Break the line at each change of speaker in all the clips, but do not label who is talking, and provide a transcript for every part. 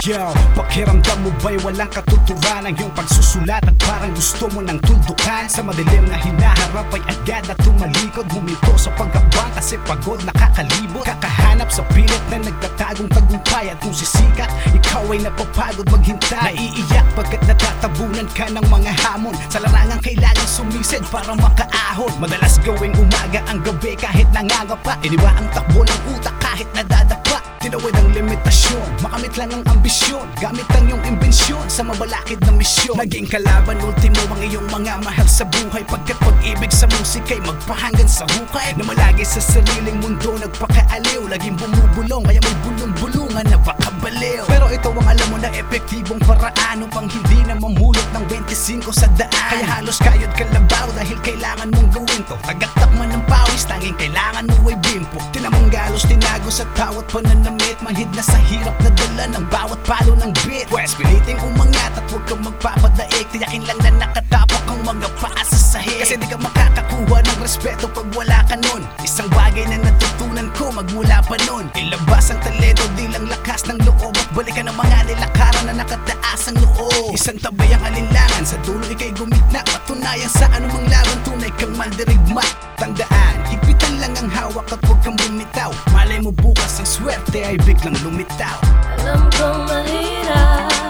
Yo, pakiramdam mo ba'y walang katuturan? Ang iyong pagsusulat at parang gusto mo nang tuldukan Sa madilim na hinaharap ay agad na tumalikod. Huminto sa pagkabang kasi pagod nakakalibot. Kakahanap sa pilit na nagtatagong tagumpay. At kung sisikat, ikaw ay napapagod maghintay. Naiiyak pagkat natatabunan ka ng mga hamon. Sa larangan kailangan sumisid para makaahon. Madalas gawing umaga ang gabi kahit nangangapa Iniba ang takbo ng utak kahit nadadapa. Tinawid ang limitasyon Makamit lang ang ambisyon. Gamit ang iyong imbensyon Sa mabalakid na misyon. Naging kalaban ultimo ang iyong mga mahal sa buhay. Pagkat pag-ibig sa musika'y magpahanggan sa hukay. Na malagi sa sariling mundo nagpakaaliw Laging bumubulong kaya may epektibong paraan Upang hindi na mamulot ng 25 sa daan. Kaya halos kayod kalabaw dahil kailangan mong gawin to. Tagaktak man ng pawis tanging kailangan mo ay bimpo. Tinamang galos tinago sa tawat pananamit. Manhid na sa hirap na dala ng bawat palo ng beat Pwes piliting umangat at huwag kang magpapadaig. Tiyakin lang na nakatapak ang mga paa sa sahig. Kasi di ka makakakuha ng respeto pag wala ka nun. Isang bagay na natutunan ko magmula pa nun. Ilabas ang talento di lang lakas ng loob. At balikan ang mga nilakaran na nakataas ang loob. Isang tabay ang alinlangan sa dulo ikay gumitna Patunayan sa anumang laban tunay kang mandirigma Tandaan, higpitan lang ang hawak at huwag kang bumitaw. Malay mo bukas ang swerte ay biglang lumitaw.
Alam kong mahirap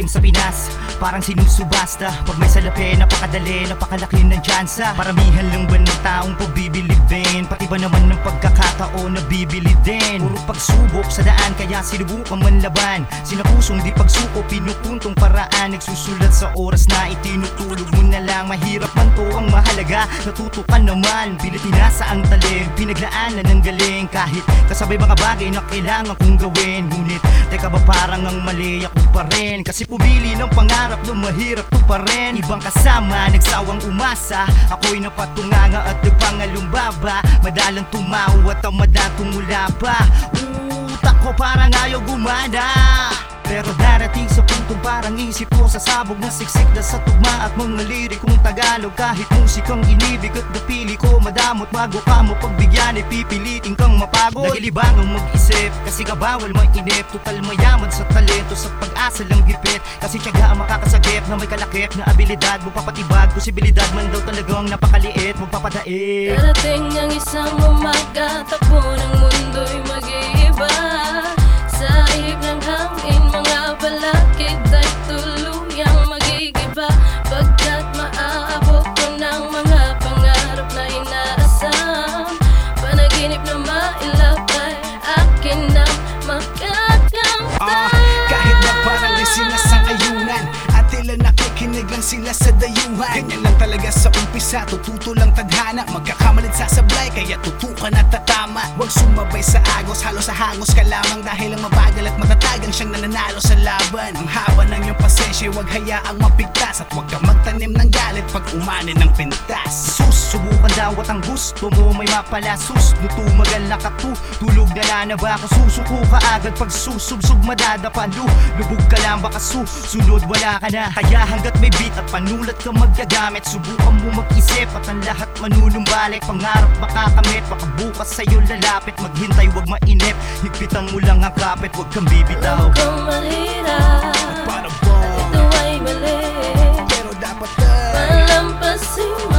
Game sa Pinas Parang sinusubasta. Pag may salapi, napakadali, napakalaki ng tsansa Paramihan lang ba ng taong pabibilibin? Pati ba naman ng pagkakataon na bibili din Puro pagsubok sa daan, kaya sinubukan man laban. Sinapusong di pagsuko, pinupuntong paraan. Nagsusulat sa oras na itinutulog mo na lang. Mahirap man to ang mahalaga, natuto ka naman Pilitinasa ang talim, pinaglaanan ng galing. Kahit kasabay mga bagay na kailangan kong gawin. Ngunit, teka ba parang ang mali ako pa rin. Kasi pumili ng pangarap na mahirap to pa rin. Ibang kasama, nagsawang umasa. Ako'y napatunganga at nagpangalumbaba. Madalang tumaw at ang madatong mula pa Utak ko parang ayaw gumana pero darating sa puntong parang isip ko Sasabog na siksik na sa tugma at mga lirikong Tagalog. Kahit musikang inibig at napili ko Madamot bago ka mo pagbigyan ay pipilitin kang mapagod. Dahil libangang mag-isip kasi ka bawal mainip. Total mayaman sa talento sa pag-asa lang gipit. Kasi tiyaga ang makakasagip na may kalakip na abilidad. Magpapatibag, posibilidad man daw talagang napakaliit. Magpapadaig.
Darating ang isang umaga Takbo ng mundo'y
nakikinig lang sila sa dayuhan Ganyan lang talaga sa umpisa, tututo lang tadhana Magkakamalit sasablay, kaya tutukan at tatama. Huwag sumabay sa agos, halos sa hangos ka lamang. Dahil ang mabagal at matatagang siyang nananalo sa laban. Ang haba ng iyong pasensya, huwag hayaang mapigtas. At huwag kang magtanim ng galit pag umanin ng pintas.
Susubukan daw at ang gusto mo may mapalasus. Nutumagal na ka tu, tulog na na ba ako? Susuko ka agad pag susubsog madadapalu Lubog ka lang baka susunod wala ka na. Kaya hanggat may beat at panulat ka magagamit Subukan mo mag-isip at ang lahat manunumbalik Pangarap makakamit, baka bukas sa'yo lalapit. Maghintay wag mainip, higpitan mo lang ang kapit Huwag kang bibitaw.
Alam kong mahirap? Ito ay mali.
Pero dapat ay
Palampasin